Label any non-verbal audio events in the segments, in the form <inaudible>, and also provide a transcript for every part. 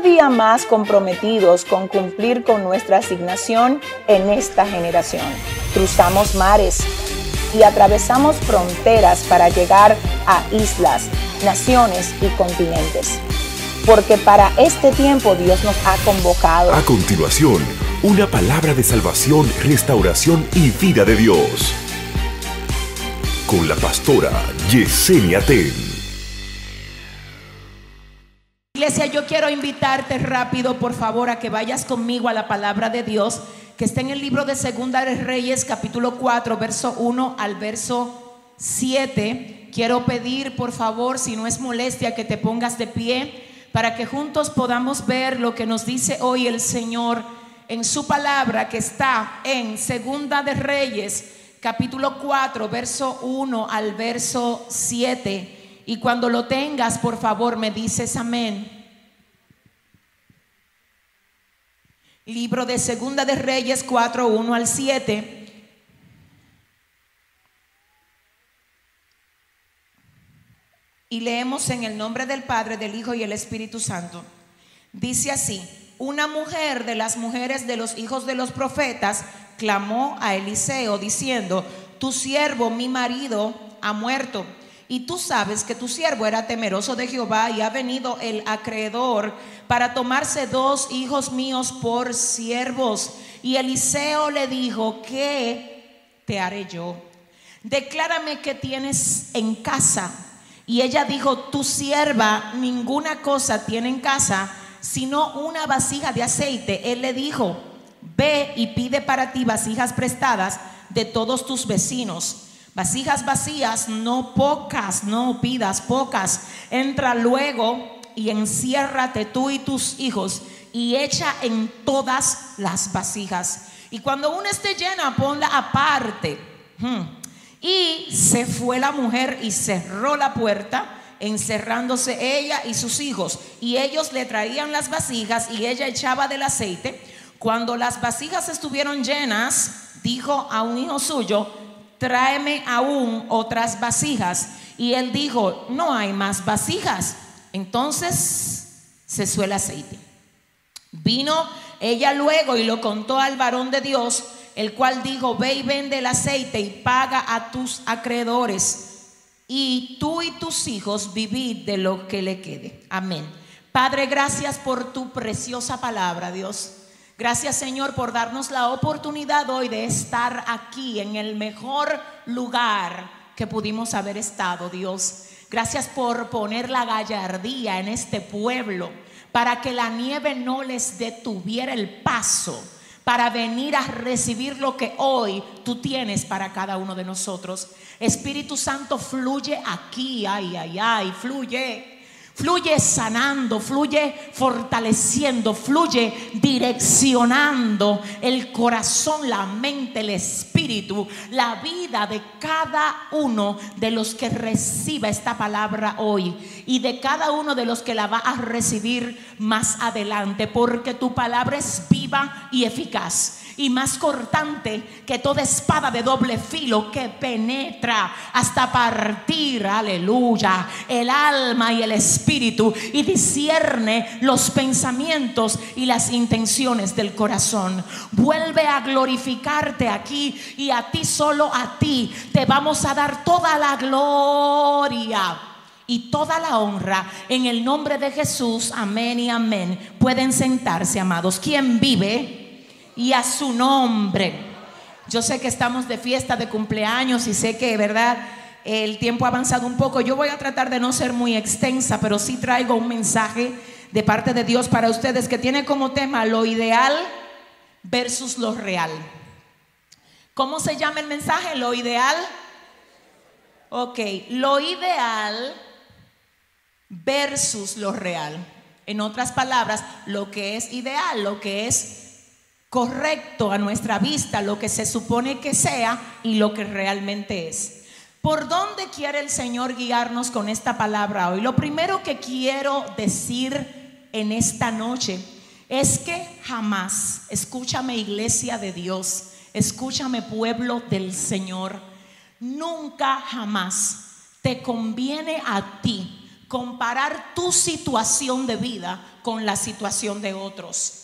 día más comprometidos con cumplir con nuestra asignación en esta generación. Cruzamos mares y atravesamos fronteras para llegar a islas, naciones y continentes. Porque para este tiempo Dios nos ha convocado. A continuación, una palabra de salvación, restauración y vida de Dios. Con la pastora Yesenia Ten. Iglesia, yo quiero invitarte rápido, por favor, a que vayas conmigo a la palabra de Dios, que está en el libro de Segunda de Reyes, capítulo 4, verso 1 al verso 7. Quiero pedir, por favor, si no es molestia, que te pongas de pie para que juntos podamos ver lo que nos dice hoy el Señor en su palabra que está en Segunda de Reyes, capítulo 4, verso 1 al verso 7. Y cuando lo tengas, por favor, me dices amén. Libro de Segunda de Reyes 4, 1 al 7. Y leemos en el nombre del Padre, del Hijo y el Espíritu Santo. Dice así, una mujer de las mujeres de los hijos de los profetas clamó a Eliseo diciendo, tu siervo, mi marido, ha muerto. Y tú sabes que tu siervo era temeroso de Jehová y ha venido el acreedor para tomarse dos hijos míos por siervos. Y Eliseo le dijo, ¿qué te haré yo? Declárame que tienes en casa. Y ella dijo, tu sierva ninguna cosa tiene en casa sino una vasija de aceite. Él le dijo, ve y pide para ti vasijas prestadas de todos tus vecinos. Vasijas vacías, no pocas, no pidas pocas. Entra luego y enciérrate tú y tus hijos y echa en todas las vasijas. Y cuando una esté llena, ponla aparte. Hmm. Y se fue la mujer y cerró la puerta encerrándose ella y sus hijos, y ellos le traían las vasijas y ella echaba del aceite. Cuando las vasijas estuvieron llenas, dijo a un hijo suyo, tráeme aún otras vasijas. Y él dijo, no hay más vasijas. Entonces se suele aceite. Vino ella luego y lo contó al varón de Dios, el cual dijo, ve y vende el aceite y paga a tus acreedores y tú y tus hijos vivid de lo que le quede. Amén. Padre, gracias por tu preciosa palabra, Dios. Gracias, Señor, por darnos la oportunidad hoy de estar aquí en el mejor lugar que pudimos haber estado, Dios. Gracias por poner la gallardía en este pueblo para que la nieve no les detuviera el paso para venir a recibir lo que hoy tú tienes para cada uno de nosotros. Espíritu Santo fluye aquí, ay, ay, ay, fluye. Fluye sanando, fluye fortaleciendo, fluye direccionando el corazón, la mente, el espíritu, la vida de cada uno de los que reciba esta palabra hoy y de cada uno de los que la va a recibir más adelante, porque tu palabra es viva y eficaz y más cortante que toda espada de doble filo que penetra hasta partir, aleluya, el alma y el espíritu y discierne los pensamientos y las intenciones del corazón. Vuelve a glorificarte aquí y a ti solo a ti te vamos a dar toda la gloria y toda la honra en el nombre de Jesús. Amén y amén. Pueden sentarse, amados. ¿Quién vive? Y a su nombre. Yo sé que estamos de fiesta de cumpleaños y sé que, ¿verdad? El tiempo ha avanzado un poco. Yo voy a tratar de no ser muy extensa, pero sí traigo un mensaje de parte de Dios para ustedes que tiene como tema lo ideal versus lo real. ¿Cómo se llama el mensaje? Lo ideal. Ok, lo ideal versus lo real. En otras palabras, lo que es ideal, lo que es correcto a nuestra vista lo que se supone que sea y lo que realmente es. ¿Por dónde quiere el Señor guiarnos con esta palabra hoy? Lo primero que quiero decir en esta noche es que jamás, escúchame iglesia de Dios, escúchame pueblo del Señor, nunca jamás te conviene a ti comparar tu situación de vida con la situación de otros.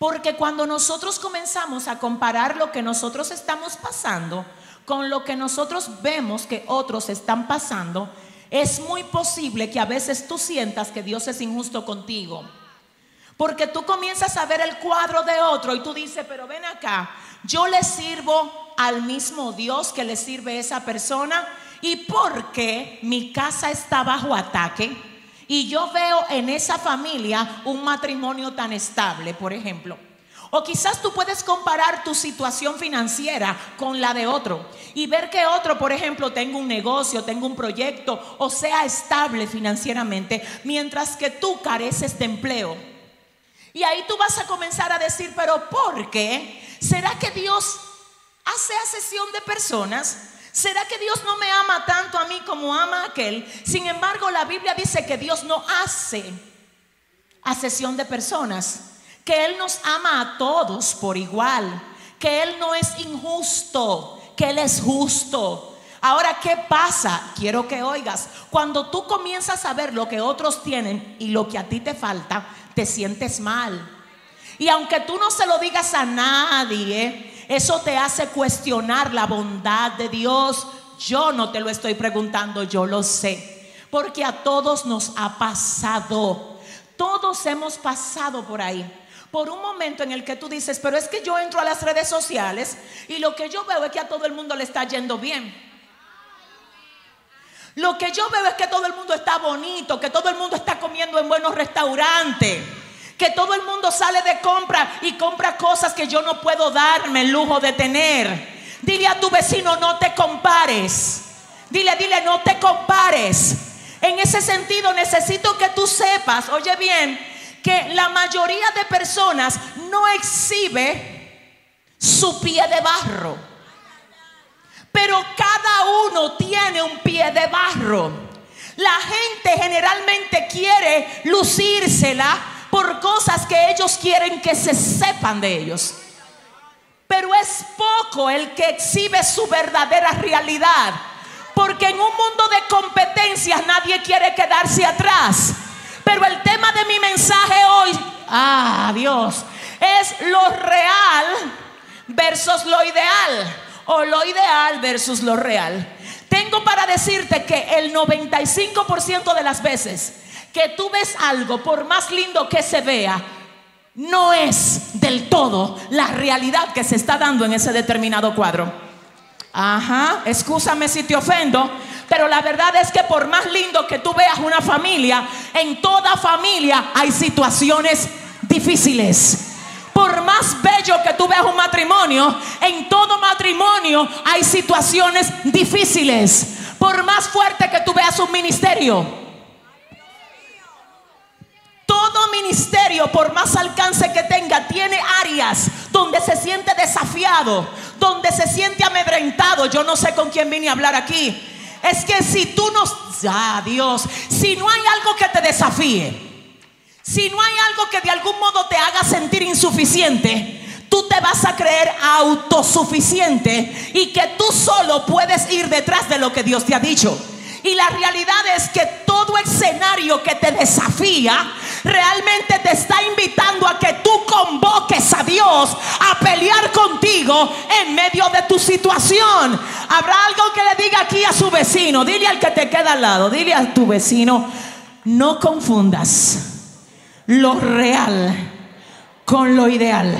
Porque cuando nosotros comenzamos a comparar lo que nosotros estamos pasando con lo que nosotros vemos que otros están pasando, es muy posible que a veces tú sientas que Dios es injusto contigo. Porque tú comienzas a ver el cuadro de otro y tú dices, pero ven acá, yo le sirvo al mismo Dios que le sirve esa persona y porque mi casa está bajo ataque y yo veo en esa familia un matrimonio tan estable, por ejemplo. O quizás tú puedes comparar tu situación financiera con la de otro y ver que otro, por ejemplo, tenga un negocio, tenga un proyecto o sea estable financieramente, mientras que tú careces de empleo. Y ahí tú vas a comenzar a decir, pero ¿por qué? ¿Será que Dios hace asesión de personas? ¿Será que Dios no me ama tanto a mí como ama a aquel? Sin embargo, la Biblia dice que Dios no hace asesión de personas, que Él nos ama a todos por igual, que Él no es injusto, que Él es justo. Ahora, ¿qué pasa? Quiero que oigas, cuando tú comienzas a ver lo que otros tienen y lo que a ti te falta, te sientes mal. Y aunque tú no se lo digas a nadie, eso te hace cuestionar la bondad de Dios. Yo no te lo estoy preguntando, yo lo sé. Porque a todos nos ha pasado. Todos hemos pasado por ahí. Por un momento en el que tú dices, pero es que yo entro a las redes sociales y lo que yo veo es que a todo el mundo le está yendo bien. Lo que yo veo es que todo el mundo está bonito, que todo el mundo está comiendo en buenos restaurantes que todo el mundo sale de compra y compra cosas que yo no puedo darme el lujo de tener. Dile a tu vecino, no te compares. Dile, dile, no te compares. En ese sentido, necesito que tú sepas, oye bien, que la mayoría de personas no exhibe su pie de barro. Pero cada uno tiene un pie de barro. La gente generalmente quiere lucírsela por cosas que ellos quieren que se sepan de ellos. Pero es poco el que exhibe su verdadera realidad. Porque en un mundo de competencias nadie quiere quedarse atrás. Pero el tema de mi mensaje hoy, ah Dios, es lo real versus lo ideal. O lo ideal versus lo real. Tengo para decirte que el 95% de las veces que tú ves algo, por más lindo que se vea, no es del todo la realidad que se está dando en ese determinado cuadro. Ajá, escúchame si te ofendo, pero la verdad es que por más lindo que tú veas una familia, en toda familia hay situaciones difíciles. Por más bello que tú veas un matrimonio, en todo matrimonio hay situaciones difíciles. Por más fuerte que tú veas un ministerio, todo ministerio, por más alcance que tenga, tiene áreas donde se siente desafiado, donde se siente amedrentado. Yo no sé con quién vine a hablar aquí. Es que si tú no, ah, Dios, si no hay algo que te desafíe, si no hay algo que de algún modo te haga sentir insuficiente, tú te vas a creer autosuficiente y que tú solo puedes ir detrás de lo que Dios te ha dicho. Y la realidad es que todo escenario que te desafía realmente te está invitando a que tú convoques a Dios a pelear contigo en medio de tu situación. Habrá algo que le diga aquí a su vecino. Dile al que te queda al lado. Dile a tu vecino, no confundas lo real con lo ideal.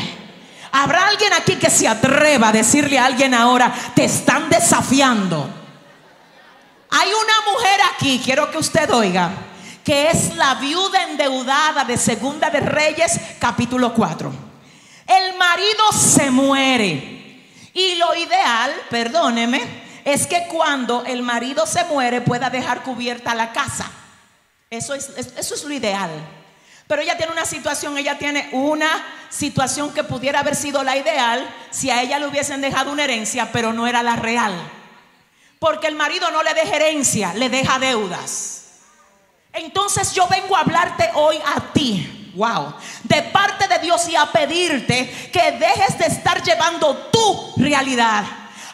Habrá alguien aquí que se atreva a decirle a alguien ahora, te están desafiando hay una mujer aquí, quiero que usted oiga, que es la viuda endeudada de Segunda de Reyes, capítulo 4. El marido se muere. Y lo ideal, perdóneme, es que cuando el marido se muere pueda dejar cubierta la casa. Eso es, eso es lo ideal. Pero ella tiene una situación, ella tiene una situación que pudiera haber sido la ideal si a ella le hubiesen dejado una herencia, pero no era la real. Porque el marido no le deja herencia, le deja deudas. Entonces yo vengo a hablarte hoy a ti, wow, de parte de Dios y a pedirte que dejes de estar llevando tu realidad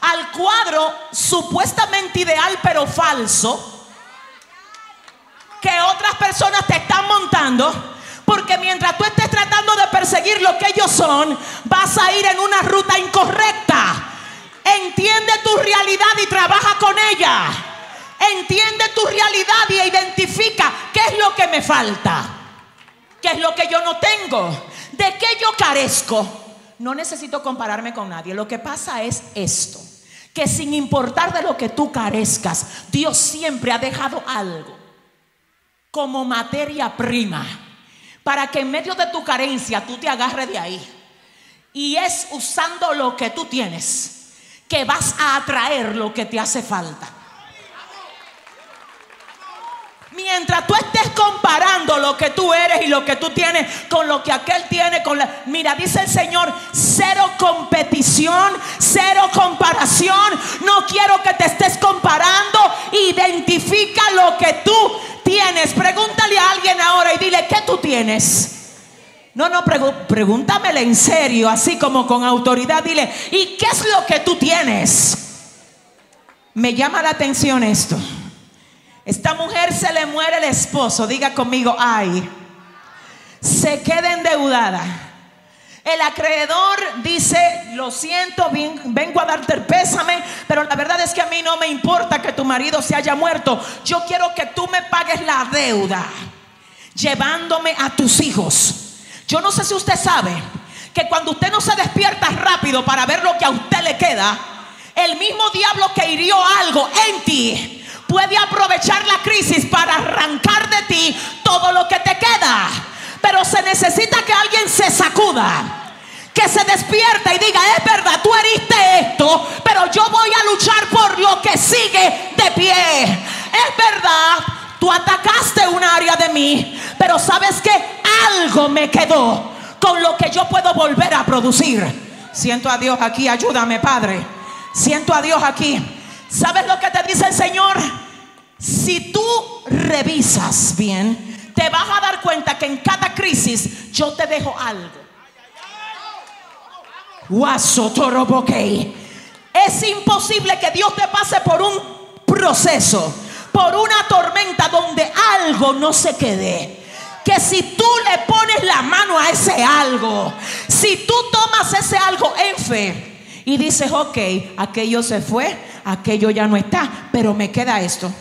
al cuadro supuestamente ideal pero falso que otras personas te están montando. Porque mientras tú estés tratando de perseguir lo que ellos son, vas a ir en una ruta incorrecta. Entiende tu realidad y trabaja con ella. Entiende tu realidad y identifica qué es lo que me falta. ¿Qué es lo que yo no tengo? ¿De qué yo carezco? No necesito compararme con nadie. Lo que pasa es esto. Que sin importar de lo que tú carezcas, Dios siempre ha dejado algo como materia prima para que en medio de tu carencia tú te agarres de ahí. Y es usando lo que tú tienes que vas a atraer lo que te hace falta. Mientras tú estés comparando lo que tú eres y lo que tú tienes con lo que aquel tiene, con la, mira, dice el Señor, cero competición, cero comparación. No quiero que te estés comparando. Identifica lo que tú tienes. Pregúntale a alguien ahora y dile, ¿qué tú tienes? No, no, pregúntamele en serio, así como con autoridad. Dile, ¿y qué es lo que tú tienes? Me llama la atención esto. Esta mujer se le muere el esposo, diga conmigo, ay, se queda endeudada. El acreedor dice, lo siento, vengo a darte el pésame, pero la verdad es que a mí no me importa que tu marido se haya muerto. Yo quiero que tú me pagues la deuda, llevándome a tus hijos. Yo no sé si usted sabe que cuando usted no se despierta rápido para ver lo que a usted le queda, el mismo diablo que hirió algo en ti puede aprovechar la crisis para arrancar de ti todo lo que te queda. Pero se necesita que alguien se sacuda. Que se despierta y diga, es verdad, tú heriste esto, pero yo voy a luchar por lo que sigue de pie. Es verdad, tú atacaste un área de mí, pero sabes que algo me quedó con lo que yo puedo volver a producir. Siento a Dios aquí, ayúdame Padre. Siento a Dios aquí. ¿Sabes lo que te dice el Señor? Si tú revisas bien, te vas a dar cuenta que en cada crisis yo te dejo algo. Es imposible que Dios te pase por un proceso, por una tormenta donde algo no se quede. Que si tú le pones la mano a ese algo, si tú tomas ese algo en fe y dices, ok, aquello se fue, aquello ya no está, pero me queda esto.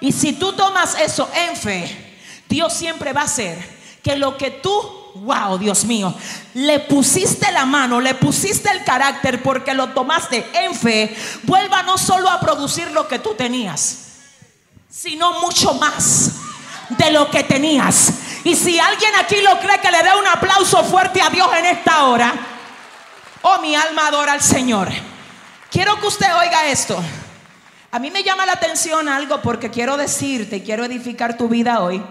Y si tú tomas eso en fe, Dios siempre va a hacer que lo que tú, wow, Dios mío, le pusiste la mano, le pusiste el carácter porque lo tomaste en fe, vuelva no solo a producir lo que tú tenías, sino mucho más de lo que tenías. Y si alguien aquí lo cree, que le dé un aplauso fuerte a Dios en esta hora. Oh, mi alma adora al Señor. Quiero que usted oiga esto. A mí me llama la atención algo porque quiero decirte, quiero edificar tu vida hoy,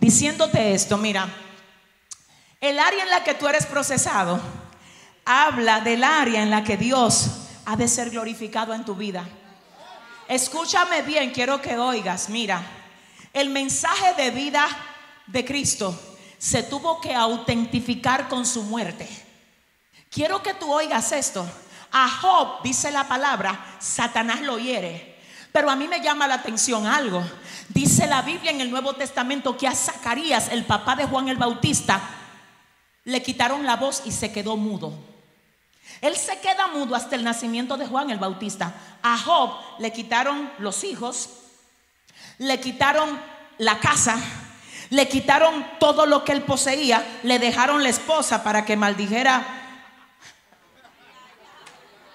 diciéndote esto, mira, el área en la que tú eres procesado habla del área en la que Dios ha de ser glorificado en tu vida. Escúchame bien, quiero que oigas, mira, el mensaje de vida de Cristo se tuvo que autentificar con su muerte. Quiero que tú oigas esto. A Job, dice la palabra, Satanás lo hiere pero a mí me llama la atención algo. Dice la Biblia en el Nuevo Testamento que a Zacarías, el papá de Juan el Bautista, le quitaron la voz y se quedó mudo. Él se queda mudo hasta el nacimiento de Juan el Bautista. A Job le quitaron los hijos, le quitaron la casa, le quitaron todo lo que él poseía, le dejaron la esposa para que maldijera.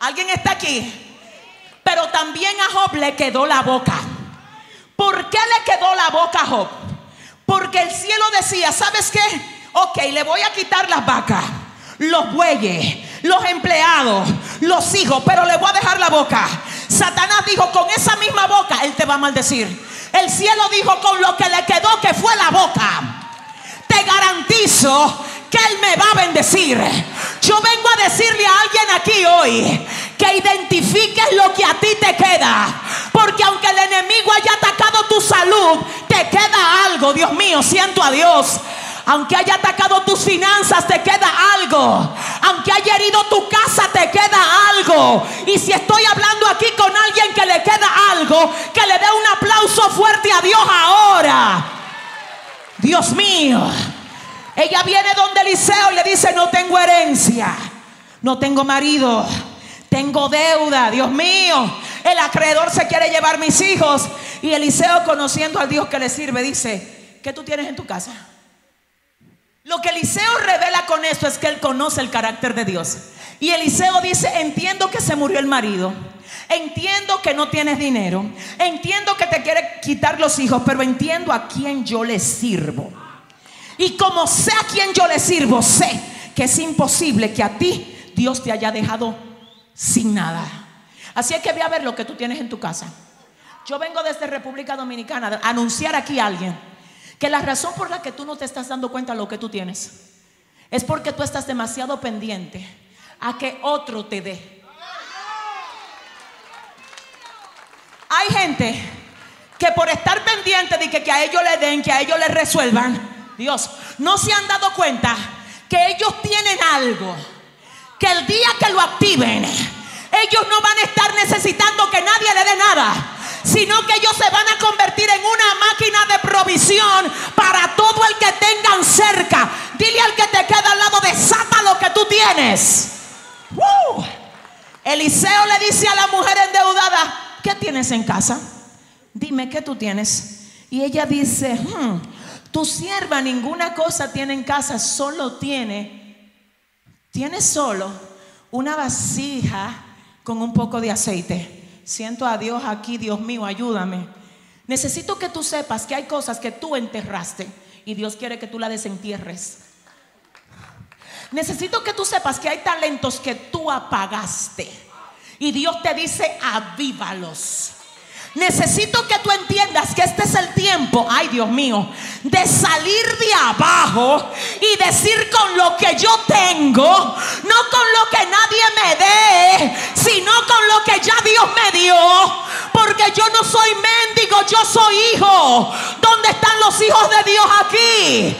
¿Alguien está aquí? Pero también a Job le quedó la boca. ¿Por qué le quedó la boca a Job? Porque el cielo decía, ¿sabes qué? Ok, le voy a quitar las vacas, los bueyes, los empleados, los hijos, pero le voy a dejar la boca. Satanás dijo, con esa misma boca, él te va a maldecir. El cielo dijo, con lo que le quedó, que fue la boca. Te garantizo que Él me va a bendecir. Yo vengo a decirle a alguien aquí hoy que identifiques lo que a ti te queda. Porque aunque el enemigo haya atacado tu salud, te queda algo. Dios mío, siento a Dios. Aunque haya atacado tus finanzas, te queda algo. Aunque haya herido tu casa, te queda algo. Y si estoy hablando aquí con alguien que le queda algo, que le dé un aplauso fuerte a Dios ahora. Dios mío. Ella viene donde Eliseo y le dice, no tengo herencia, no tengo marido, tengo deuda, Dios mío. El acreedor se quiere llevar mis hijos. Y Eliseo, conociendo al Dios que le sirve, dice, ¿qué tú tienes en tu casa? Lo que Eliseo revela con esto es que él conoce el carácter de Dios. Y Eliseo dice, entiendo que se murió el marido. Entiendo que no tienes dinero. Entiendo que te quiere quitar los hijos, pero entiendo a quién yo le sirvo. Y como sé a quién yo le sirvo, sé que es imposible que a ti Dios te haya dejado sin nada. Así es que ve a ver lo que tú tienes en tu casa. Yo vengo desde República Dominicana a anunciar aquí a alguien que la razón por la que tú no te estás dando cuenta de lo que tú tienes es porque tú estás demasiado pendiente a que otro te dé. Hay gente que por estar pendiente de que, a ellos le den, que a ellos le resuelvan, Dios, no se han dado cuenta que ellos tienen algo, que el día que lo activen, ellos no van a estar necesitando que nadie le dé nada, sino que ellos se van a convertir en una máquina de provisión para todo el que tengan cerca. Dile al que te queda al lado, desata lo que tú tienes. Eliseo le dice a la mujer endeudada, ¿qué tienes en casa? Dime, ¿qué tú tienes? Y ella dice, hmm, tu sierva ninguna cosa tiene en casa, solo tiene, tiene solo una vasija con un poco de aceite. Siento a Dios aquí, Dios mío, ayúdame. Necesito que tú sepas que hay cosas que tú enterraste y Dios quiere que tú la desentierres. Necesito que tú sepas que hay talentos que tú apagaste y Dios te dice avívalos. Necesito que tú entiendas que este es el tiempo, ay Dios mío, de salir de abajo y decir con lo que yo tengo, no con lo que nadie me dé, sino con lo que ya Dios me dio. Porque yo no soy mendigo, yo soy hijo. ¿Dónde están los hijos de Dios aquí?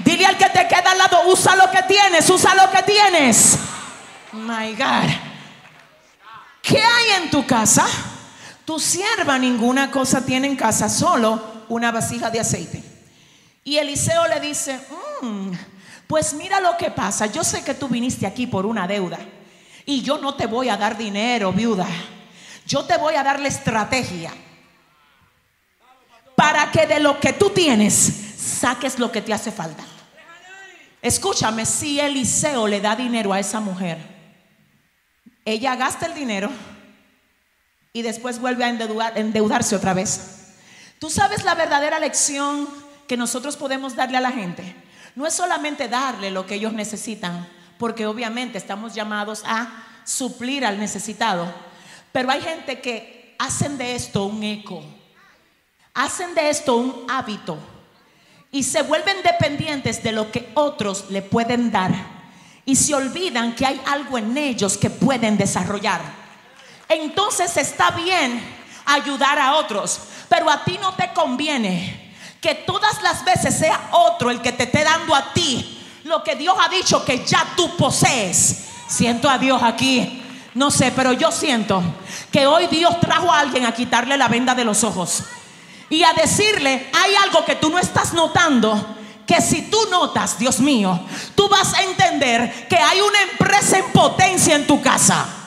Dile al que te queda al lado, usa lo que tienes, usa lo que tienes. My God. ¿Qué hay en tu casa? Tu sierva ninguna cosa tiene en casa, solo una vasija de aceite. Y Eliseo le dice, mm, pues mira lo que pasa, yo sé que tú viniste aquí por una deuda y yo no te voy a dar dinero, viuda. Yo te voy a dar la estrategia para que de lo que tú tienes saques lo que te hace falta. Escúchame, si Eliseo le da dinero a esa mujer, ella gasta el dinero y después vuelve a endeudarse otra vez. Tú sabes la verdadera lección que nosotros podemos darle a la gente. No es solamente darle lo que ellos necesitan, porque obviamente estamos llamados a suplir al necesitado. Pero hay gente que hacen de esto un eco, hacen de esto un hábito y se vuelven dependientes de lo que otros le pueden dar y se olvidan que hay algo en ellos que pueden desarrollar entonces está bien ayudar a otros, pero a ti no te conviene que todas las veces sea otro el que te esté dando a ti lo que Dios ha dicho que ya tú posees. Siento a Dios aquí. No sé, pero yo siento que hoy Dios trajo a alguien a quitarle la venda de los ojos y a decirle, hay algo que tú no estás notando, que si tú notas, Dios mío, tú vas a entender que hay una empresa en potencia en tu casa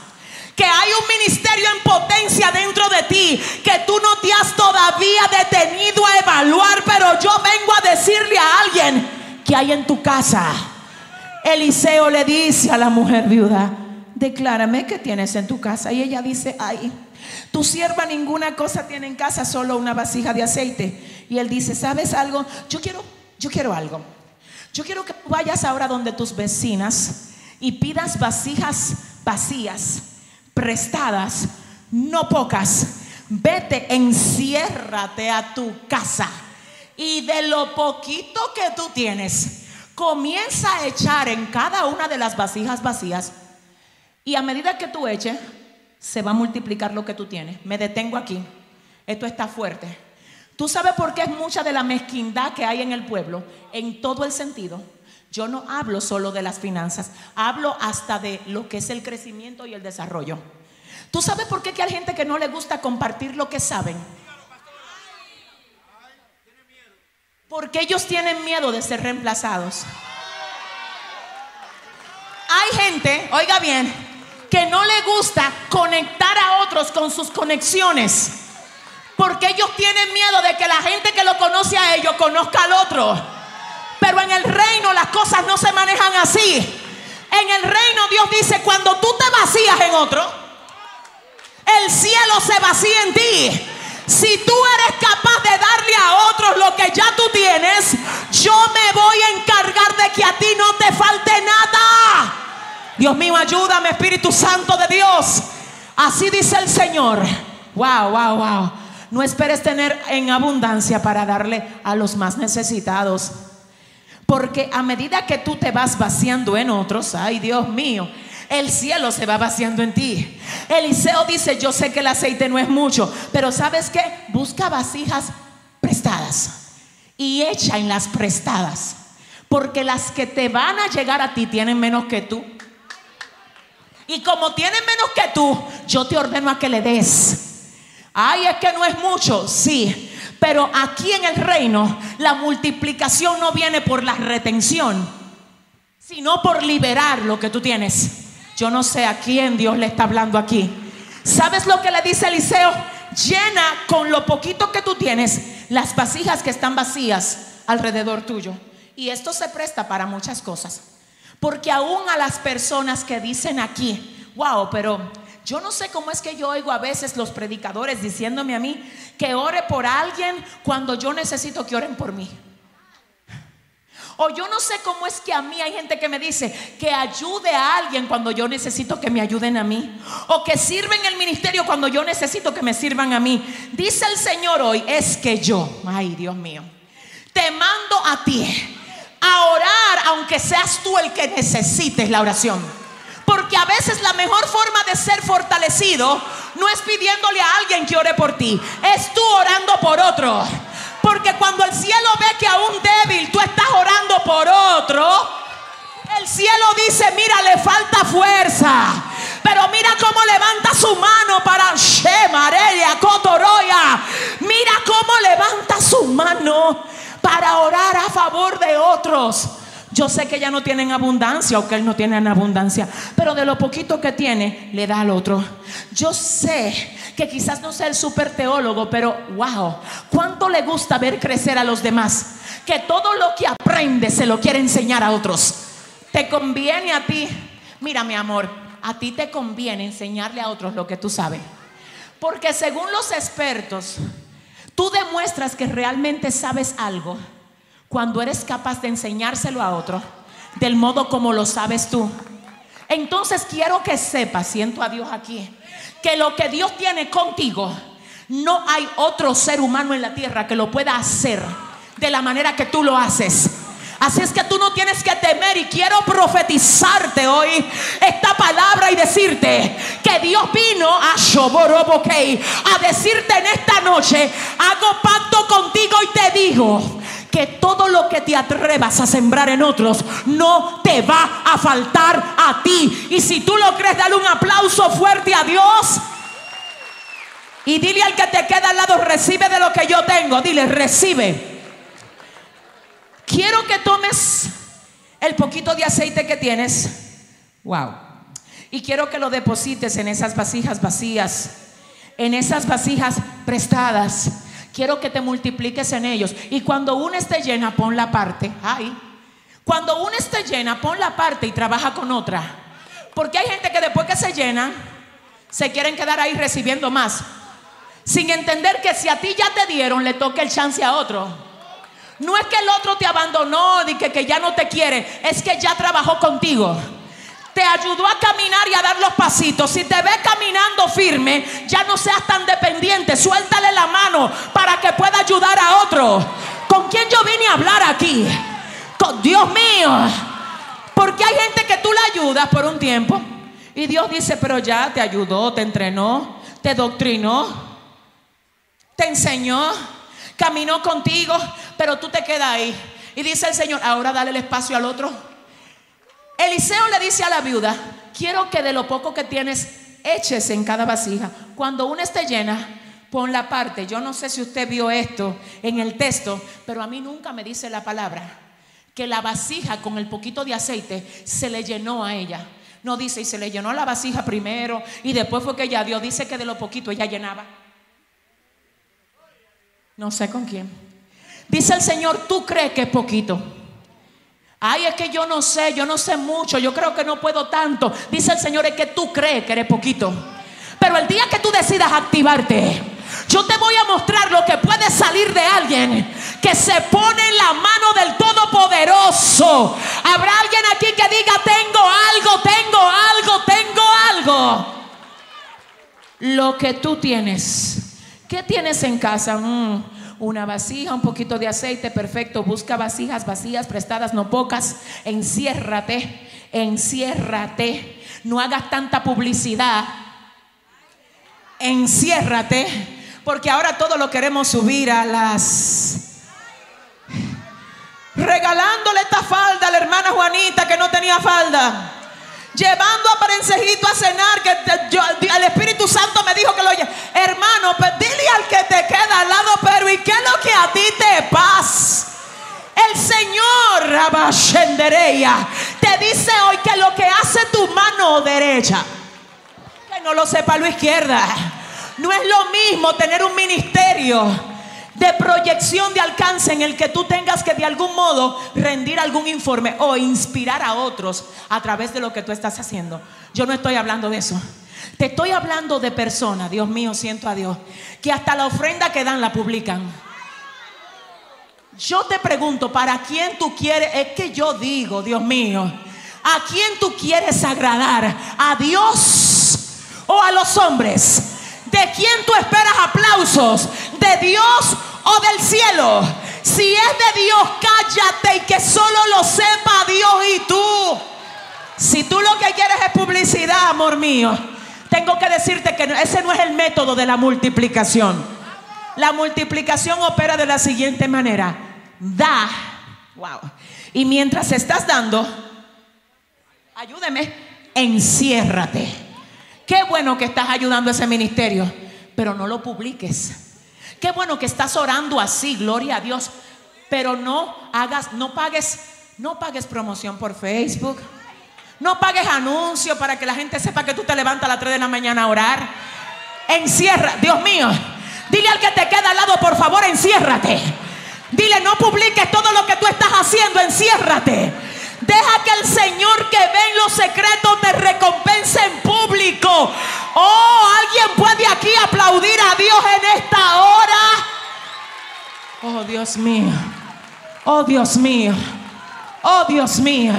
que hay un ministerio en potencia dentro de ti que tú no te has todavía detenido a evaluar, pero yo vengo a decirle a alguien que hay en tu casa. Eliseo le dice a la mujer viuda, declárame que tienes en tu casa. Y ella dice, ay, tu sierva ninguna cosa tiene en casa, solo una vasija de aceite. Y él dice, ¿sabes algo? Yo quiero, yo quiero algo. Yo quiero que vayas ahora donde tus vecinas y pidas vasijas vacías prestadas, no pocas. Vete, enciérrate a tu casa y de lo poquito que tú tienes, comienza a echar en cada una de las vasijas vacías y a medida que tú eches, se va a multiplicar lo que tú tienes. Me detengo aquí. Esto está fuerte. ¿Tú sabes por qué es mucha de la mezquindad que hay en el pueblo? En todo el sentido. Yo no hablo solo de las finanzas, hablo hasta de lo que es el crecimiento y el desarrollo. ¿Tú sabes por qué hay gente que no le gusta compartir lo que saben? Porque ellos tienen miedo de ser reemplazados. Hay gente, oiga bien, que no le gusta conectar a otros con sus conexiones. Porque ellos tienen miedo de que la gente que lo conoce a ellos conozca al otro. Pero en el reino las cosas no se manejan así. En el reino Dios dice, cuando tú te vacías en otro, el cielo se vacía en ti. Si tú eres capaz de darle a otros lo que ya tú tienes, yo me voy a encargar de que a ti no te falte nada. Dios mío, ayúdame, Espíritu Santo de Dios. Así dice el Señor. Wow, wow, wow. No esperes tener en abundancia para darle a los más necesitados. Porque a medida que tú te vas vaciando en otros, ay Dios mío, el cielo se va vaciando en ti. Eliseo dice, yo sé que el aceite no es mucho, pero ¿sabes qué? Busca vasijas prestadas y echa en las prestadas. Porque las que te van a llegar a ti tienen menos que tú. Y como tienen menos que tú, yo te ordeno a que le des. Ay, es que no es mucho, sí. Pero aquí en el reino, la multiplicación no viene por la retención, sino por liberar lo que tú tienes. Yo no sé a quién Dios le está hablando aquí. ¿Sabes lo que le dice Eliseo? Llena con lo poquito que tú tienes las vasijas que están vacías alrededor tuyo. Y esto se presta para muchas cosas. Porque aún a las personas que dicen aquí, wow, pero yo no sé cómo es que yo oigo a veces los predicadores diciéndome a mí que ore por alguien cuando yo necesito que oren por mí. O yo no sé cómo es que a mí hay gente que me dice que ayude a alguien cuando yo necesito que me ayuden a mí. O que sirva en el ministerio cuando yo necesito que me sirvan a mí. Dice el Señor hoy, es que yo, ay Dios mío, te mando a ti a orar aunque seas tú el que necesites la oración. Porque a veces la mejor forma de ser fortalecido no es pidiéndole a alguien que ore por ti, es tú orando por otro. Porque cuando el cielo ve que a un débil tú estás orando por otro, el cielo dice, mira, le falta fuerza. Pero mira cómo levanta su mano para Shemarelia, Cotoroya. Mira cómo levanta su mano para orar a favor de otros. Yo sé que ya no tienen abundancia o que él no tiene abundancia, pero de lo poquito que tiene, le da al otro. Yo sé que quizás no sea el super teólogo, pero wow, cuánto le gusta ver crecer a los demás. Que todo lo que aprende se lo quiere enseñar a otros. Te conviene a ti, mira mi amor, a ti te conviene enseñarle a otros lo que tú sabes. Porque según los expertos, Tú demuestras que realmente sabes algo cuando eres capaz de enseñárselo a otro del modo como lo sabes tú. Entonces quiero que sepas, siento a Dios aquí, que lo que Dios tiene contigo, no hay otro ser humano en la tierra que lo pueda hacer de la manera que tú lo haces. Así es que tú no tienes que temer y quiero profetizarte hoy esta palabra y decirte que Dios vino a a decirte en esta noche, hago pacto contigo y te digo que todo lo que te atrevas a sembrar en otros no te va a faltar a ti. Y si tú lo crees, dale un aplauso fuerte a Dios. Y dile al que te queda al lado, recibe de lo que yo tengo. Dile, recibe. Quiero que tomes el poquito de aceite que tienes. Wow. Y quiero que lo deposites en esas vasijas vacías, en esas vasijas prestadas. Quiero que te multipliques en ellos. Y cuando una esté llena, pon la parte. Ay. Cuando una esté llena, pon la parte y trabaja con otra. Porque hay gente que después que se llena, se quieren quedar ahí recibiendo más. Sin entender que si a ti ya te dieron, le toca el chance a otro. No es que el otro te abandonó, y que, que ya no te quiere, es que ya trabajó contigo te ayudó a caminar y a dar los pasitos. Si te ves caminando firme, ya no seas tan dependiente. Suéltale la mano para que pueda ayudar a otro. ¿Con quién yo vine a hablar aquí? Con Dios mío. Porque hay gente que tú la ayudas por un tiempo y Dios dice, pero ya te ayudó, te entrenó, te doctrinó, te enseñó, caminó contigo, pero tú te quedas ahí. Y dice el Señor, ahora dale el espacio al otro. Eliseo le dice a la viuda, quiero que de lo poco que tienes eches en cada vasija. Cuando una esté llena, Pon la parte, yo no sé si usted vio esto en el texto, pero a mí nunca me dice la palabra que la vasija con el poquito de aceite se le llenó a ella. No dice, y se le llenó la vasija primero y después fue que ella dio. Dice que de lo poquito ella llenaba. No sé con quién. Dice el Señor, tú crees que es poquito. Ay, es que yo no sé, yo no sé mucho, yo creo que no puedo tanto. Dice el Señor, es que tú crees que eres poquito. Pero el día que tú decidas activarte, yo te voy a mostrar lo que puede salir de alguien que se pone en la mano del Todopoderoso. Habrá alguien aquí que diga, tengo algo, tengo algo, tengo algo. Lo que tú tienes. ¿Qué tienes en casa? Mm, una vasija, un poquito de aceite, perfecto. Busca vasijas vacías, prestadas, no pocas. Enciérrate, enciérrate. No hagas tanta publicidad. Enciérrate porque ahora todo lo queremos subir a las... Regalándole esta falda a la hermana Juanita que no tenía falda. Llevando a Parencejito a cenar, que el Espíritu Santo me dijo que lo. Hermano, dile al que te queda al lado, pero ¿y qué es lo que a ti te pasa? El Señor Rabashendereya te dice hoy que lo que hace tu mano derecha, que no lo sepa la izquierda no es lo mismo tener un ministerio de proyección de alcance en el que tú tengas que de algún modo rendir algún informe o inspirar a otros a través de lo que tú estás haciendo. Yo no estoy hablando de eso. Te estoy hablando de personas, Dios mío, siento a Dios, que hasta la ofrenda que dan la publican. Yo te pregunto, ¿para quién tú quieres? Es que yo digo, Dios mío, ¿a quién tú quieres agradar? ¿A Dios o a los hombres? ¿De quién tú esperas aplausos? ¿De Dios o del cielo? Si es de Dios, cállate y que solo lo sepa Dios y tú. Si tú lo que quieres es publicidad, amor mío, tengo que decirte que ese no es el método de la multiplicación. La multiplicación opera de la siguiente manera. Da. Wow. Y mientras estás dando, ayúdeme, enciérrate. Qué bueno que estás ayudando a ese ministerio, pero no lo publiques. Qué bueno que estás orando así, gloria a Dios, pero no hagas, no pagues, no pagues promoción por Facebook. No pagues anuncios para que la gente sepa que tú te levantas a las 3 de la mañana a orar. Encierra, Dios mío. Dile al que te queda al lado, por favor, enciérrate. Dile, no publiques todo lo que tú estás haciendo, enciérrate. Deja que el Señor que ve en los secretos te recompense en público. Oh, alguien puede aquí aplaudir a Dios en esta hora. Oh, Dios mío. Oh, Dios mío. Oh, Dios mío.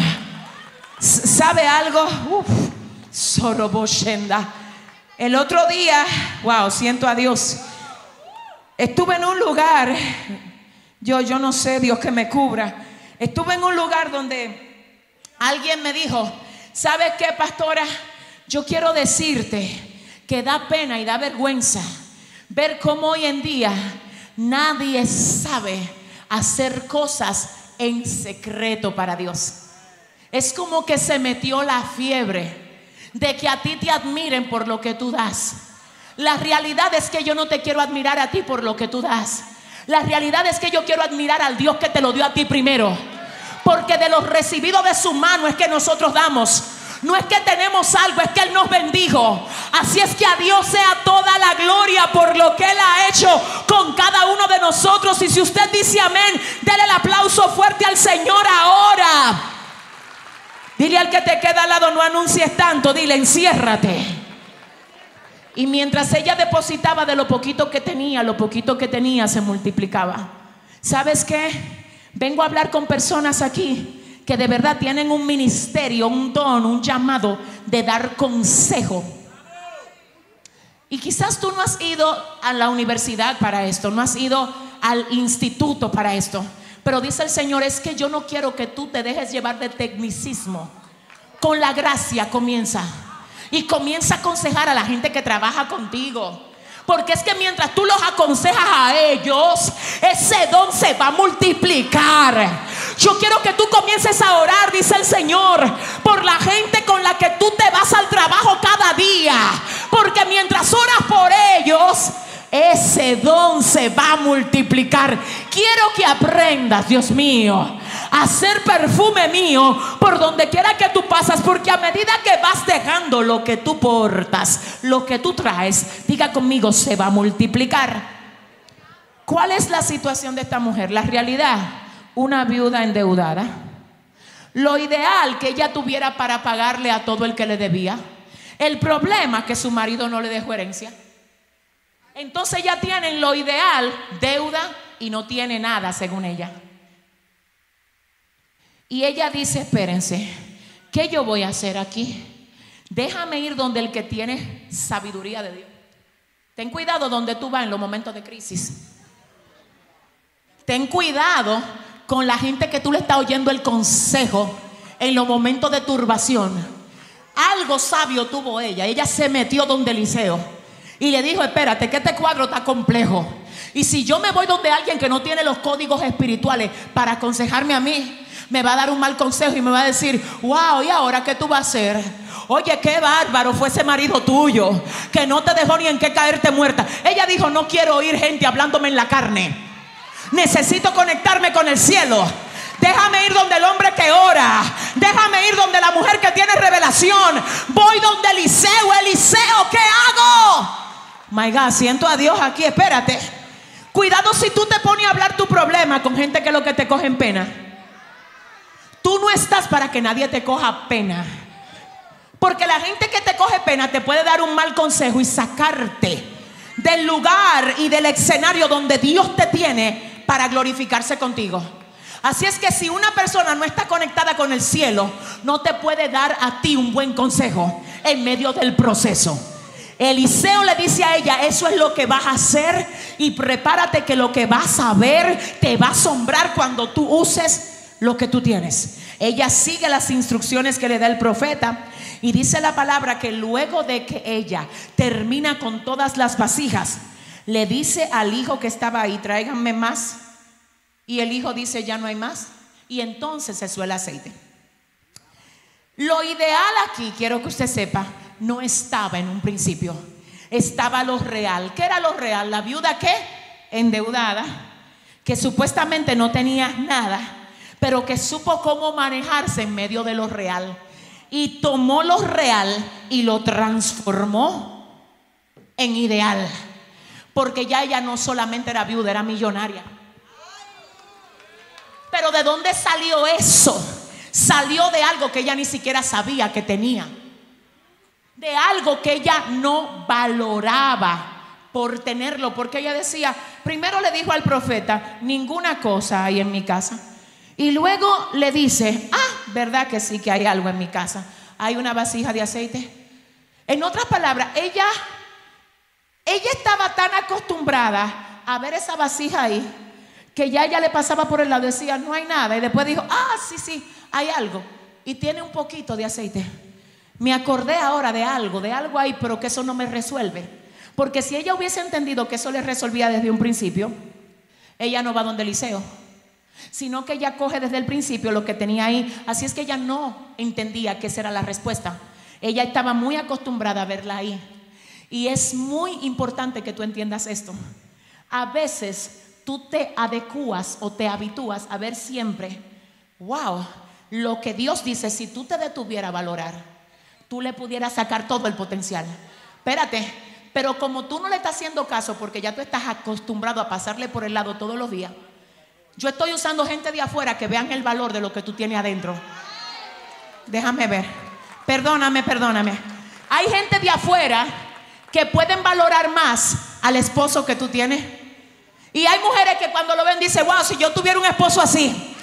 ¿Sabe algo? Soroboshenda. El otro día, wow, siento a Dios. Estuve en un lugar, yo, yo no sé, Dios que me cubra. Estuve en un lugar donde Alguien me dijo, ¿sabes qué, pastora? Yo quiero decirte que da pena y da vergüenza ver cómo hoy en día nadie sabe hacer cosas en secreto para Dios. Es como que se metió la fiebre de que a ti te admiren por lo que tú das. La realidad es que yo no te quiero admirar a ti por lo que tú das. La realidad es que yo quiero admirar al Dios que te lo dio a ti primero. Porque de los recibidos de su mano es que nosotros damos. No es que tenemos algo, es que Él nos bendijo. Así es que a Dios sea toda la gloria por lo que Él ha hecho con cada uno de nosotros. Y si usted dice amén, déle el aplauso fuerte al Señor ahora. Dile al que te queda al lado, no anuncies tanto, dile, enciérrate. Y mientras ella depositaba de lo poquito que tenía, lo poquito que tenía se multiplicaba. ¿Sabes qué? Vengo a hablar con personas aquí que de verdad tienen un ministerio, un don, un llamado de dar consejo. Y quizás tú no has ido a la universidad para esto, no has ido al instituto para esto. Pero dice el Señor, es que yo no quiero que tú te dejes llevar de tecnicismo. Con la gracia comienza. Y comienza a aconsejar a la gente que trabaja contigo. Porque es que mientras tú los aconsejas a ellos, ese don se va a multiplicar. Yo quiero que tú comiences a orar, dice el Señor, por la gente con la que tú te vas al trabajo cada día. Porque mientras oras por ellos, ese don se va a multiplicar. Quiero que aprendas, Dios mío, a hacer perfume mío por donde quiera que tú pasas, porque a medida que vas dejando lo que tú portas, lo que tú traes, diga conmigo, se va a multiplicar. ¿Cuál es la situación de esta mujer? La realidad, una viuda endeudada. Lo ideal que ella tuviera para pagarle a todo el que le debía. El problema que su marido no le dejó herencia. Entonces ya tienen lo ideal, deuda y no tiene nada según ella. Y ella dice, espérense, ¿qué yo voy a hacer aquí? Déjame ir donde el que tiene sabiduría de Dios. Ten cuidado donde tú vas en los momentos de crisis. Ten cuidado con la gente que tú le estás oyendo el consejo en los momentos de turbación. Algo sabio tuvo ella. Ella se metió donde Eliseo y le dijo, espérate, que este cuadro está complejo. Y si yo me voy donde alguien que no tiene los códigos espirituales para aconsejarme a mí, me va a dar un mal consejo y me va a decir, wow, ¿y ahora qué tú vas a hacer? Oye, qué bárbaro fue ese marido tuyo, que no te dejó ni en qué caerte muerta. Ella dijo, no quiero oír gente hablándome en la carne. Necesito conectarme con el cielo. Déjame ir donde el hombre que ora. Déjame ir donde la mujer que tiene revelación. Voy donde Eliseo. Eliseo, ¿qué hago? My God, siento a Dios aquí. Espérate. Cuidado si tú te pones a hablar tu problema con gente que lo que te coge en pena. Tú no estás para que nadie te coja pena. Porque la gente que te coge pena te puede dar un mal consejo y sacarte del lugar y del escenario donde Dios te tiene para glorificarse contigo. Así es que si una persona no está conectada con el cielo, no te puede dar a ti un buen consejo en medio del proceso. Eliseo le dice a ella, eso es lo que vas a hacer y prepárate que lo que vas a ver te va a asombrar cuando tú uses lo que tú tienes. Ella sigue las instrucciones que le da el profeta y dice la palabra que luego de que ella termina con todas las vasijas, le dice al hijo que estaba ahí, tráiganme más. Y el hijo dice, ya no hay más. Y entonces se suele aceite. Lo ideal aquí, quiero que usted sepa, no estaba en un principio. Estaba lo real. ¿Qué era lo real? La viuda qué? Endeudada, que supuestamente no tenía nada, pero que supo cómo manejarse en medio de lo real. Y tomó lo real y lo transformó en ideal. Porque ya ella no solamente era viuda, era millonaria. Pero ¿de dónde salió eso? Salió de algo que ella ni siquiera sabía que tenía. De algo que ella no valoraba por tenerlo. Porque ella decía, primero le dijo al profeta, ninguna cosa hay en mi casa. Y luego le dice, ah, verdad que sí que hay algo en mi casa. Hay una vasija de aceite. En otras palabras, ella ella estaba tan acostumbrada a ver esa vasija ahí que ya ella le pasaba por el lado decía, no hay nada. Y después dijo, ah, sí, sí, hay algo. Y tiene un poquito de aceite. Me acordé ahora de algo, de algo ahí, pero que eso no me resuelve. Porque si ella hubiese entendido que eso le resolvía desde un principio, ella no va donde Eliseo, sino que ella coge desde el principio lo que tenía ahí. Así es que ella no entendía que esa era la respuesta. Ella estaba muy acostumbrada a verla ahí. Y es muy importante que tú entiendas esto. A veces tú te adecuas o te habitúas a ver siempre, wow, lo que Dios dice, si tú te detuvieras a valorar, tú le pudieras sacar todo el potencial. Espérate, pero como tú no le estás haciendo caso porque ya tú estás acostumbrado a pasarle por el lado todos los días, yo estoy usando gente de afuera que vean el valor de lo que tú tienes adentro. Déjame ver. Perdóname, perdóname. Hay gente de afuera que pueden valorar más al esposo que tú tienes. Y hay mujeres que cuando lo ven dicen, wow, si yo tuviera un esposo así,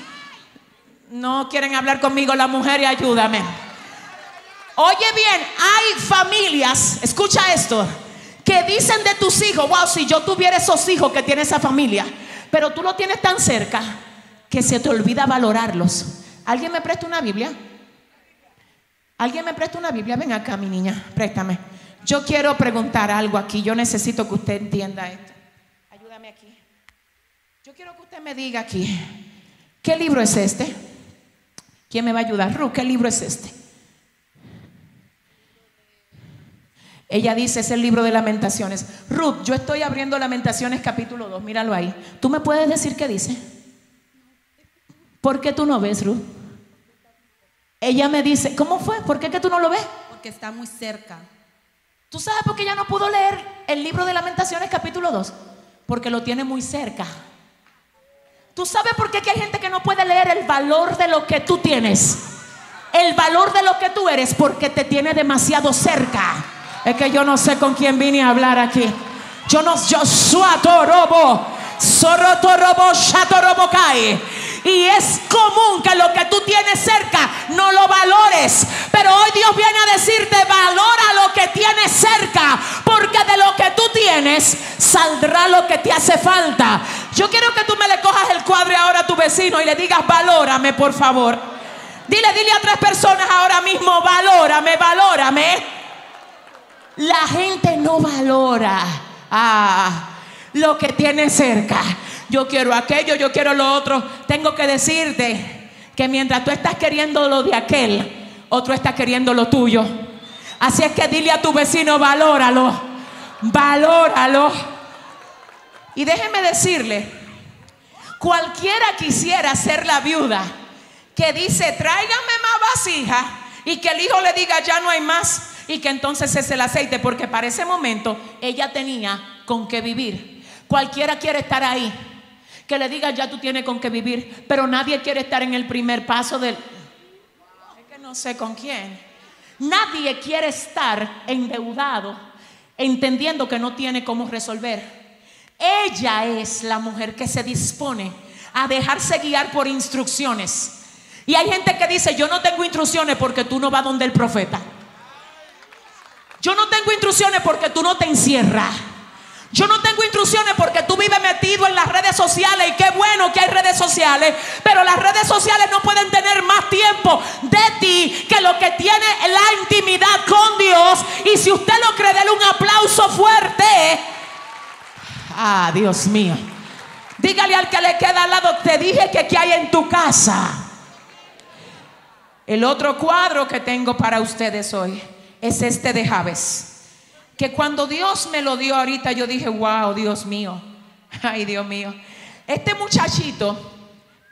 no quieren hablar conmigo la mujer y ayúdame. Oye bien, hay familias, escucha esto, que dicen de tus hijos, wow, si yo tuviera esos hijos que tiene esa familia, pero tú lo tienes tan cerca que se te olvida valorarlos. ¿Alguien me presta una Biblia? ¿Alguien me presta una Biblia? Ven acá, mi niña, préstame. Yo quiero preguntar algo aquí. Yo necesito que usted entienda esto. Ayúdame aquí. Yo quiero que usted me diga aquí. ¿Qué libro es este? ¿Quién me va a ayudar? Ru, ¿qué libro es este? Ella dice, es el libro de lamentaciones. Ruth, yo estoy abriendo lamentaciones capítulo 2, míralo ahí. ¿Tú me puedes decir qué dice? ¿Por qué tú no ves, Ruth? Ella me dice, ¿cómo fue? ¿Por qué que tú no lo ves? Porque está muy cerca. ¿Tú sabes por qué ella no pudo leer el libro de lamentaciones capítulo 2? Porque lo tiene muy cerca. ¿Tú sabes por qué hay gente que no puede leer el valor de lo que tú tienes? El valor de lo que tú eres porque te tiene demasiado cerca. Es que yo no sé con quién vine a hablar aquí. Yo no, yo suato robo, soroto robo, shato robo cae. Y es común que lo que tú tienes cerca no lo valores. Pero hoy Dios viene a decirte, valora lo que tienes cerca. Porque de lo que tú tienes saldrá lo que te hace falta. Yo quiero que tú me le cojas el cuadro ahora a tu vecino y le digas, valórame por favor. Dile, dile a tres personas ahora mismo, valórame, valórame. La gente no valora ah, lo que tiene cerca. Yo quiero aquello, yo quiero lo otro. Tengo que decirte que mientras tú estás queriendo lo de aquel, otro está queriendo lo tuyo. Así es que dile a tu vecino, valóralo, valóralo. Y déjeme decirle, cualquiera quisiera ser la viuda que dice, tráigame más vasija y que el hijo le diga, ya no hay más y que entonces es el aceite, porque para ese momento ella tenía con qué vivir. Cualquiera quiere estar ahí, que le diga ya tú tienes con qué vivir, pero nadie quiere estar en el primer paso del... Es que no sé con quién. Nadie quiere estar endeudado, entendiendo que no tiene cómo resolver. Ella es la mujer que se dispone a dejarse guiar por instrucciones. Y hay gente que dice, yo no tengo instrucciones porque tú no vas donde el profeta. Yo no tengo instrucciones porque tú no te encierras. Yo no tengo instrucciones porque tú vives metido en las redes sociales y qué bueno que hay redes sociales, pero las redes sociales no pueden tener más tiempo de ti que lo que tiene la intimidad con Dios. Y si usted lo cree, déle un aplauso fuerte. Ah, Dios mío. Dígale al que le queda al lado, te dije que qué hay en tu casa. El otro cuadro que tengo para ustedes hoy es este de Javes. Que cuando Dios me lo dio ahorita, yo dije, wow, Dios mío, <laughs> ay Dios mío. Este muchachito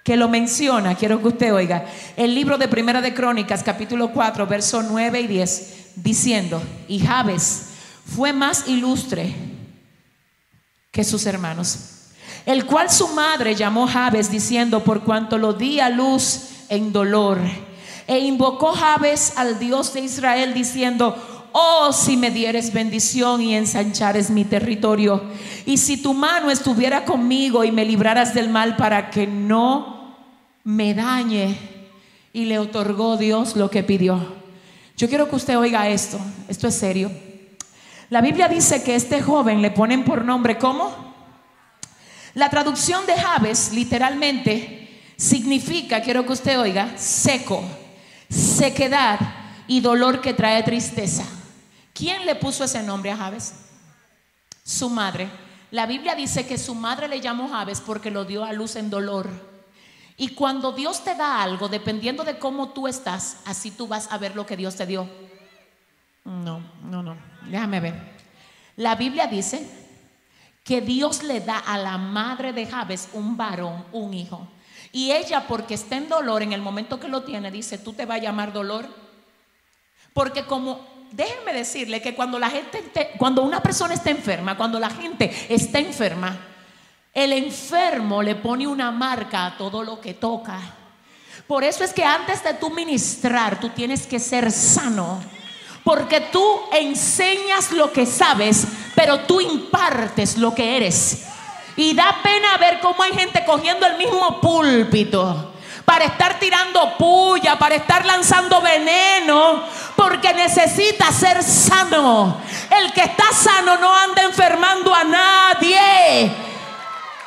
que lo menciona, quiero que usted oiga, el libro de Primera de Crónicas, capítulo 4, versos 9 y 10, diciendo, y Javes fue más ilustre que sus hermanos, el cual su madre llamó Javes diciendo, por cuanto lo di a luz en dolor e invocó Jabes al Dios de Israel diciendo, oh si me dieres bendición y ensanchares mi territorio, y si tu mano estuviera conmigo y me libraras del mal para que no me dañe. Y le otorgó Dios lo que pidió. Yo quiero que usted oiga esto, esto es serio. La Biblia dice que este joven le ponen por nombre ¿cómo? La traducción de Jabes literalmente significa, quiero que usted oiga, seco sequedad y dolor que trae tristeza. ¿Quién le puso ese nombre a Javes? Su madre. La Biblia dice que su madre le llamó Javes porque lo dio a luz en dolor. Y cuando Dios te da algo, dependiendo de cómo tú estás, así tú vas a ver lo que Dios te dio. No, no, no. Déjame ver. La Biblia dice que Dios le da a la madre de Javes un varón, un hijo. Y ella, porque está en dolor, en el momento que lo tiene, dice, tú te vas a llamar dolor. Porque como, déjenme decirle que cuando la gente, cuando una persona está enferma, cuando la gente está enferma, el enfermo le pone una marca a todo lo que toca. Por eso es que antes de tú ministrar, tú tienes que ser sano. Porque tú enseñas lo que sabes, pero tú impartes lo que eres. Y da pena ver cómo hay gente cogiendo el mismo púlpito para estar tirando puya, para estar lanzando veneno, porque necesita ser sano. El que está sano no anda enfermando a nadie.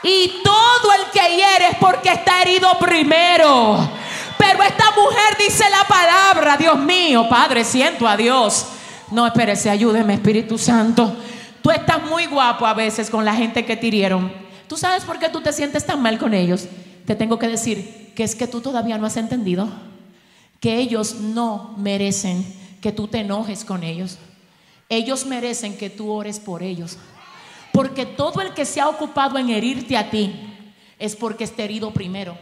Y todo el que hiere es porque está herido primero. Pero esta mujer dice la palabra, Dios mío, Padre, siento a Dios. No, espérese, ayúdeme, Espíritu Santo. Tú estás muy guapo a veces con la gente que te. ¿Tú sabes por qué tú te sientes tan mal con ellos? Te tengo que decir que es que tú todavía no has entendido que ellos no merecen que tú te enojes con ellos. ellos merecen que tú ores por ellos. Porque todo el que se ha ocupado en herirte a ti es porque está herido primero.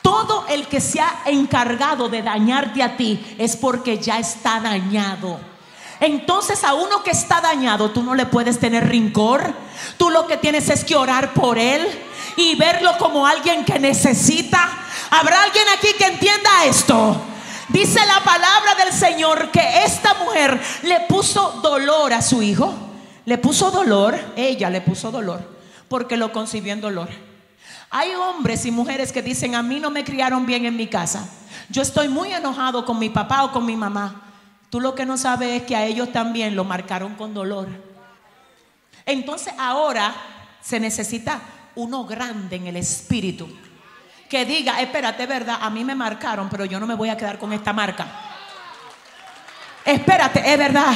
Todo el que se ha encargado de dañarte a ti es porque ya está dañado. Entonces a uno que está dañado tú no le puedes tener rincor. Tú lo que tienes es que orar por él y verlo como alguien que necesita. ¿Habrá alguien aquí que entienda esto? Dice la palabra del Señor que esta mujer le puso dolor a su hijo. Le puso dolor, ella le puso dolor, porque lo concibió en dolor. Hay hombres y mujeres que dicen, a mí no me criaron bien en mi casa. Yo estoy muy enojado con mi papá o con mi mamá. Tú lo que no sabes es que a ellos también lo marcaron con dolor. Entonces ahora se necesita uno grande en el espíritu que diga, espérate, verdad, a mí me marcaron, pero yo no me voy a quedar con esta marca. Espérate, es verdad.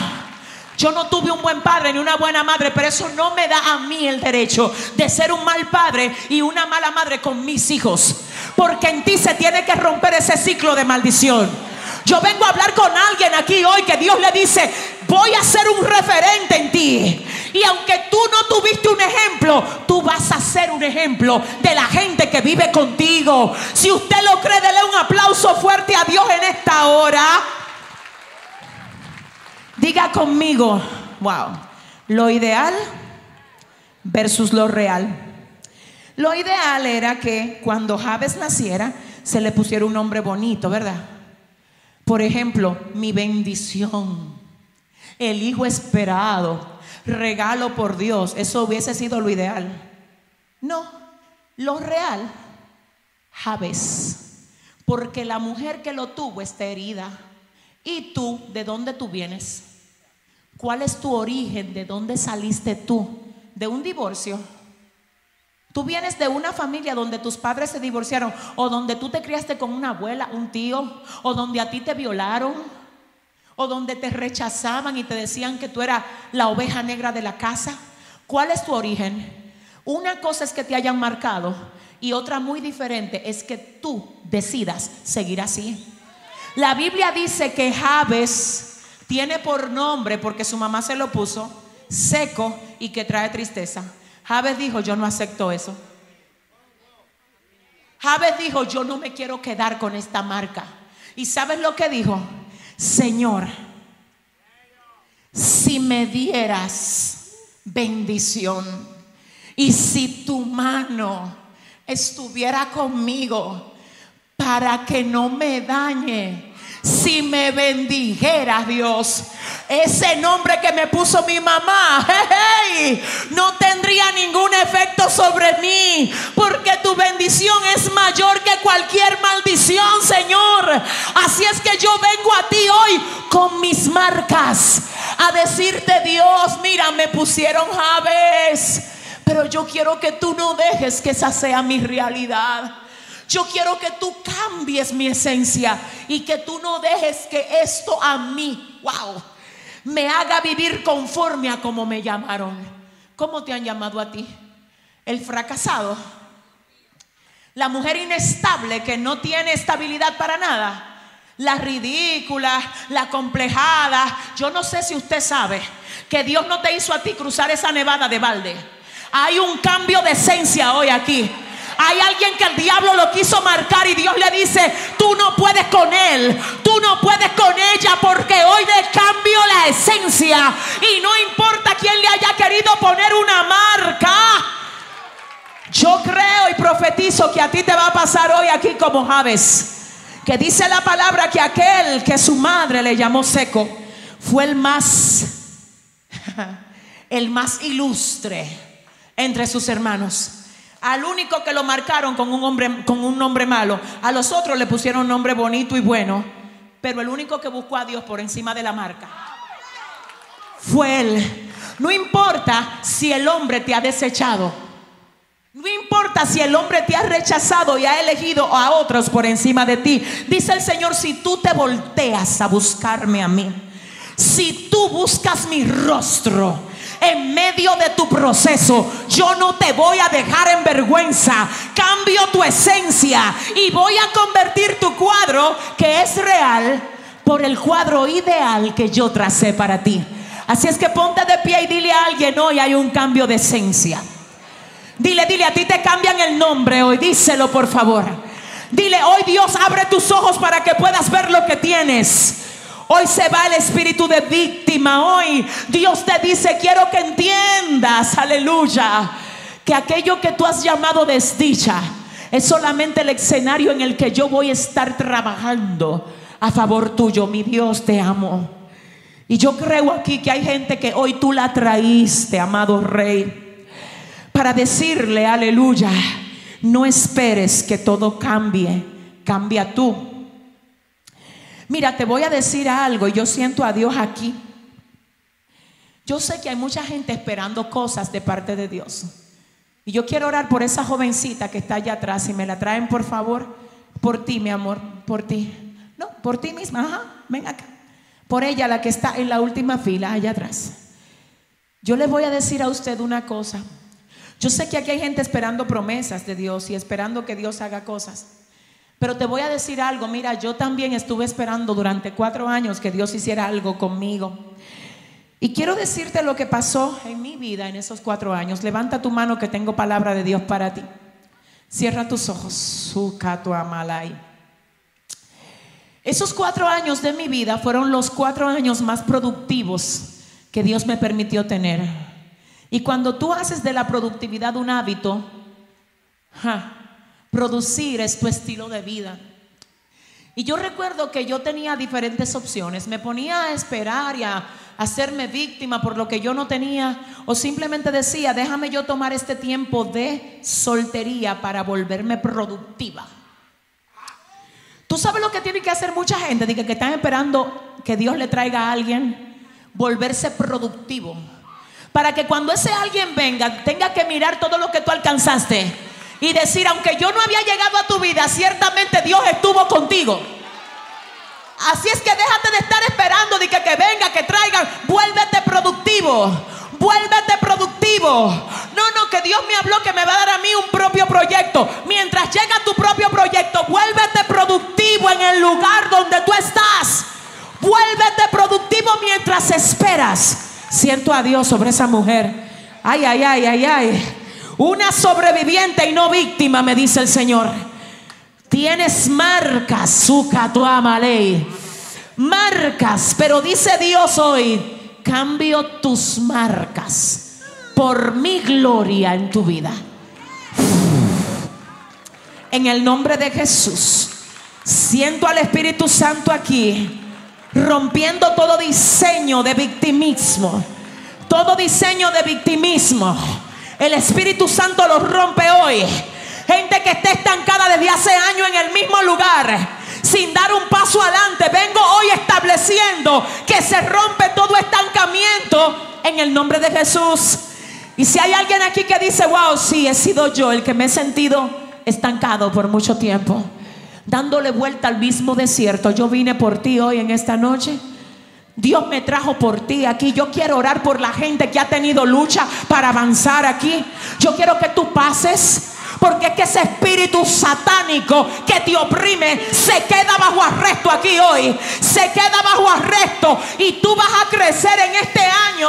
Yo no tuve un buen padre ni una buena madre, pero eso no me da a mí el derecho de ser un mal padre y una mala madre con mis hijos. Porque en ti se tiene que romper ese ciclo de maldición. Yo vengo a hablar con alguien aquí hoy que Dios le dice, voy a ser un referente en ti. Y aunque tú no tuviste un ejemplo, tú vas a ser un ejemplo de la gente que vive contigo. Si usted lo cree, dele un aplauso fuerte a Dios en esta hora. Diga conmigo, wow, lo ideal versus lo real. Lo ideal era que cuando Javes naciera, se le pusiera un nombre bonito, ¿verdad? Por ejemplo, mi bendición, el hijo esperado, regalo por Dios. Eso hubiese sido lo ideal. No, lo real, Javes. Porque la mujer que lo tuvo está herida. ¿Y tú, de dónde tú vienes? ¿Cuál es tu origen? ¿De dónde saliste tú? ¿De un divorcio? Tú vienes de una familia donde tus padres se divorciaron o donde tú te criaste con una abuela, un tío, o donde a ti te violaron, o donde te rechazaban y te decían que tú eras la oveja negra de la casa. ¿Cuál es tu origen? Una cosa es que te hayan marcado y otra muy diferente es que tú decidas seguir así. La Biblia dice que Javes tiene por nombre, porque su mamá se lo puso, seco y que trae tristeza. Javes dijo, yo no acepto eso. Javes dijo, yo no me quiero quedar con esta marca. ¿Y sabes lo que dijo? Señor, si me dieras bendición y si tu mano estuviera conmigo para que no me dañe si me bendijera Dios. Ese nombre que me puso mi mamá, <laughs> no tendría ningún efecto sobre mí, porque tu bendición es mayor que cualquier maldición, Señor. Así es que yo vengo a ti hoy con mis marcas a decirte, Dios, mira, me pusieron Javes, pero yo quiero que tú no dejes que esa sea mi realidad. Yo quiero que tú cambies mi esencia y que tú no dejes que esto a mí, wow, me haga vivir conforme a como me llamaron. ¿Cómo te han llamado a ti? El fracasado. La mujer inestable que no tiene estabilidad para nada. La ridícula, la complejada. Yo no sé si usted sabe que Dios no te hizo a ti cruzar esa nevada de balde. Hay un cambio de esencia hoy aquí. Hay alguien que el diablo lo quiso marcar y Dios le dice, tú no puedes con él, tú no puedes con ella porque hoy le cambio la esencia y no importa quién le haya querido poner una marca. Yo creo y profetizo que a ti te va a pasar hoy aquí como Javes. Que dice la palabra que aquel que su madre le llamó seco fue el más, <laughs> el más ilustre entre sus hermanos. Al único que lo marcaron con un, hombre, con un nombre malo, a los otros le pusieron un nombre bonito y bueno, pero el único que buscó a Dios por encima de la marca fue él. No importa si el hombre te ha desechado. No importa si el hombre te ha rechazado y ha elegido a otros por encima de ti. Dice el Señor, si tú te volteas a buscarme a mí, si tú buscas mi rostro, en medio de tu proceso. Yo no te voy a dejar en vergüenza. Cambio tu esencia y voy a convertir tu cuadro que es real por el cuadro ideal que yo tracé para ti. Así es que ponte de pie y dile a alguien, hoy hay un cambio de esencia. Dile, dile, a ti te cambian el nombre hoy, díselo por favor. Dile, hoy Dios abre tus ojos para que puedas ver lo que tienes. Hoy se va el espíritu de víctima. Hoy Dios te dice, quiero que entiendas, aleluya, que aquello que tú has llamado desdicha es solamente el escenario en el que yo voy a estar trabajando a favor tuyo. Mi Dios, te amo. Y yo creo aquí que hay gente que hoy tú la traíste, amado rey, para decirle, aleluya, no esperes que todo cambie, cambia tú. Mira, te voy a decir algo y yo siento a Dios aquí. Yo sé que hay mucha gente esperando cosas de parte de Dios. Y yo quiero orar por esa jovencita que está allá atrás. Si me la traen, por favor, por ti, mi amor, por ti. No, por ti misma. Ajá, ven acá. Por ella, la que está en la última fila, allá atrás. Yo le voy a decir a usted una cosa. Yo sé que aquí hay gente esperando promesas de Dios y esperando que Dios haga cosas. Pero te voy a decir algo, mira, yo también estuve esperando durante cuatro años que Dios hiciera algo conmigo. Y quiero decirte lo que pasó en mi vida en esos cuatro años. Levanta tu mano que tengo palabra de Dios para ti. Cierra tus ojos. Esos cuatro años de mi vida fueron los cuatro años más productivos que Dios me permitió tener. Y cuando tú haces de la productividad un hábito, producir es tu estilo de vida. Y yo recuerdo que yo tenía diferentes opciones. Me ponía a esperar y a hacerme víctima por lo que yo no tenía. O simplemente decía, déjame yo tomar este tiempo de soltería para volverme productiva. Tú sabes lo que tiene que hacer mucha gente, que, que están esperando que Dios le traiga a alguien, volverse productivo. Para que cuando ese alguien venga, tenga que mirar todo lo que tú alcanzaste y decir, aunque yo no había llegado a tu vida, ciertamente Dios estuvo contigo. Así es que déjate de estar esperando de que, que venga, que traigan. Vuélvete productivo. Vuélvete productivo. No, no, que Dios me habló que me va a dar a mí un propio proyecto. Mientras llega tu propio proyecto, vuélvete productivo en el lugar donde tú estás. Vuélvete productivo mientras esperas. Siento a Dios sobre esa mujer. Ay, ay, ay, ay, ay. Una sobreviviente y no víctima, me dice el Señor. Tienes marcas, su ley. Marcas, pero dice Dios hoy, cambio tus marcas por mi gloria en tu vida. En el nombre de Jesús, siento al Espíritu Santo aquí, rompiendo todo diseño de victimismo, todo diseño de victimismo el Espíritu Santo los rompe hoy. Gente que está estancada desde hace años en el mismo lugar, sin dar un paso adelante. Vengo hoy estableciendo que se rompe todo estancamiento en el nombre de Jesús. Y si hay alguien aquí que dice, wow, sí, he sido yo el que me he sentido estancado por mucho tiempo, dándole vuelta al mismo desierto, yo vine por ti hoy en esta noche. Dios me trajo por ti aquí. Yo quiero orar por la gente que ha tenido lucha para avanzar aquí. Yo quiero que tú pases. Porque es que ese espíritu satánico que te oprime se queda bajo arresto aquí hoy. Se queda bajo arresto. Y tú vas a crecer en este año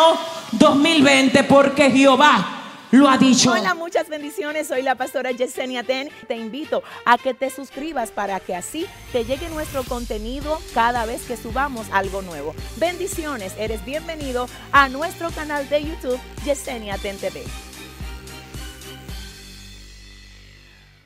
2020 porque Jehová lo ha dicho. Hola, muchas bendiciones. Soy la pastora Yesenia Ten. Te invito a que te suscribas para que así te llegue nuestro contenido cada vez que subamos algo nuevo. Bendiciones. Eres bienvenido a nuestro canal de YouTube Yesenia Ten TV.